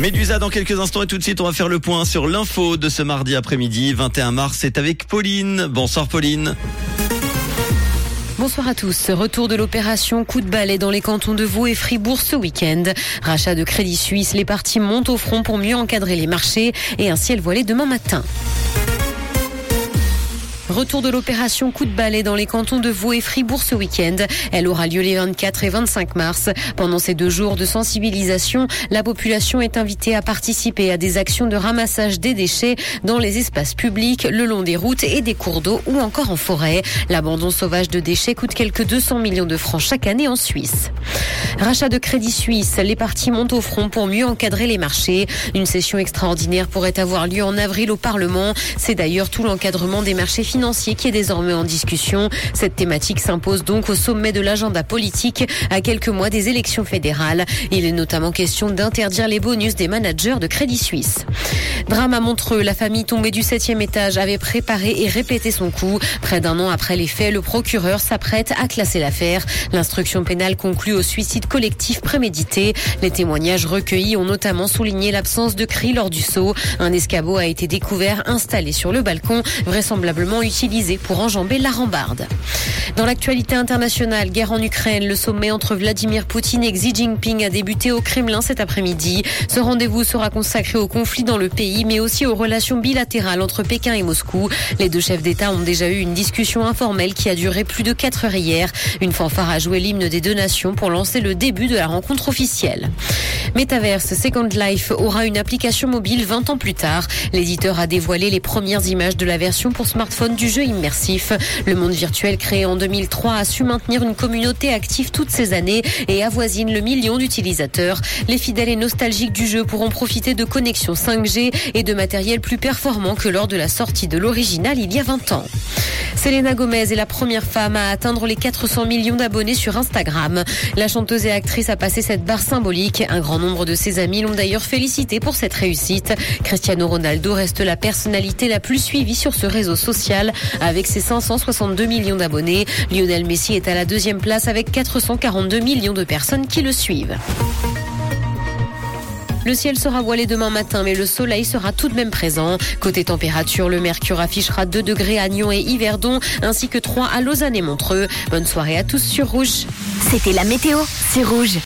Médusa dans quelques instants et tout de suite on va faire le point sur l'info de ce mardi après-midi 21 mars. C'est avec Pauline. Bonsoir Pauline. Bonsoir à tous. Retour de l'opération coup de balai dans les cantons de Vaud et Fribourg ce week-end. Rachat de Crédit Suisse, les partis montent au front pour mieux encadrer les marchés et un ciel voilé demain matin. Retour de l'opération coup de balai dans les cantons de Vaud et Fribourg ce week-end. Elle aura lieu les 24 et 25 mars. Pendant ces deux jours de sensibilisation, la population est invitée à participer à des actions de ramassage des déchets dans les espaces publics, le long des routes et des cours d'eau ou encore en forêt. L'abandon sauvage de déchets coûte quelques 200 millions de francs chaque année en Suisse. Rachat de Crédit Suisse, les partis montent au front pour mieux encadrer les marchés. Une session extraordinaire pourrait avoir lieu en avril au Parlement. C'est d'ailleurs tout l'encadrement des marchés financiers financier qui est désormais en discussion. Cette thématique s'impose donc au sommet de l'agenda politique à quelques mois des élections fédérales. Il est notamment question d'interdire les bonus des managers de Crédit Suisse. Drame à Montreux, la famille tombée du septième étage avait préparé et répété son coup. Près d'un an après les faits, le procureur s'apprête à classer l'affaire. L'instruction pénale conclut au suicide collectif prémédité. Les témoignages recueillis ont notamment souligné l'absence de cris lors du saut. Un escabeau a été découvert installé sur le balcon, vraisemblablement utilisé pour enjamber la rambarde. Dans l'actualité internationale, guerre en Ukraine, le sommet entre Vladimir Poutine et Xi Jinping a débuté au Kremlin cet après-midi. Ce rendez-vous sera consacré au conflit dans le pays, mais aussi aux relations bilatérales entre Pékin et Moscou. Les deux chefs d'État ont déjà eu une discussion informelle qui a duré plus de 4 heures hier. Une fanfare a joué l'hymne des deux nations pour lancer le début de la rencontre officielle. Metaverse Second Life aura une application mobile 20 ans plus tard. L'éditeur a dévoilé les premières images de la version pour smartphone du jeu immersif. Le monde virtuel créé en 2003 a su maintenir une communauté active toutes ces années et avoisine le million d'utilisateurs. Les fidèles et nostalgiques du jeu pourront profiter de connexions 5G et de matériel plus performant que lors de la sortie de l'original il y a 20 ans. Selena Gomez est la première femme à atteindre les 400 millions d'abonnés sur Instagram. La chanteuse et actrice a passé cette barre symbolique. Un grand nombre de ses amis l'ont d'ailleurs félicité pour cette réussite. Cristiano Ronaldo reste la personnalité la plus suivie sur ce réseau social avec ses 562 millions d'abonnés. Lionel Messi est à la deuxième place avec 442 millions de personnes qui le suivent. Le ciel sera voilé demain matin, mais le soleil sera tout de même présent. Côté température, le mercure affichera 2 degrés à Nyon et Yverdon, ainsi que 3 à Lausanne et Montreux. Bonne soirée à tous sur Rouge. C'était la météo, c'est Rouge.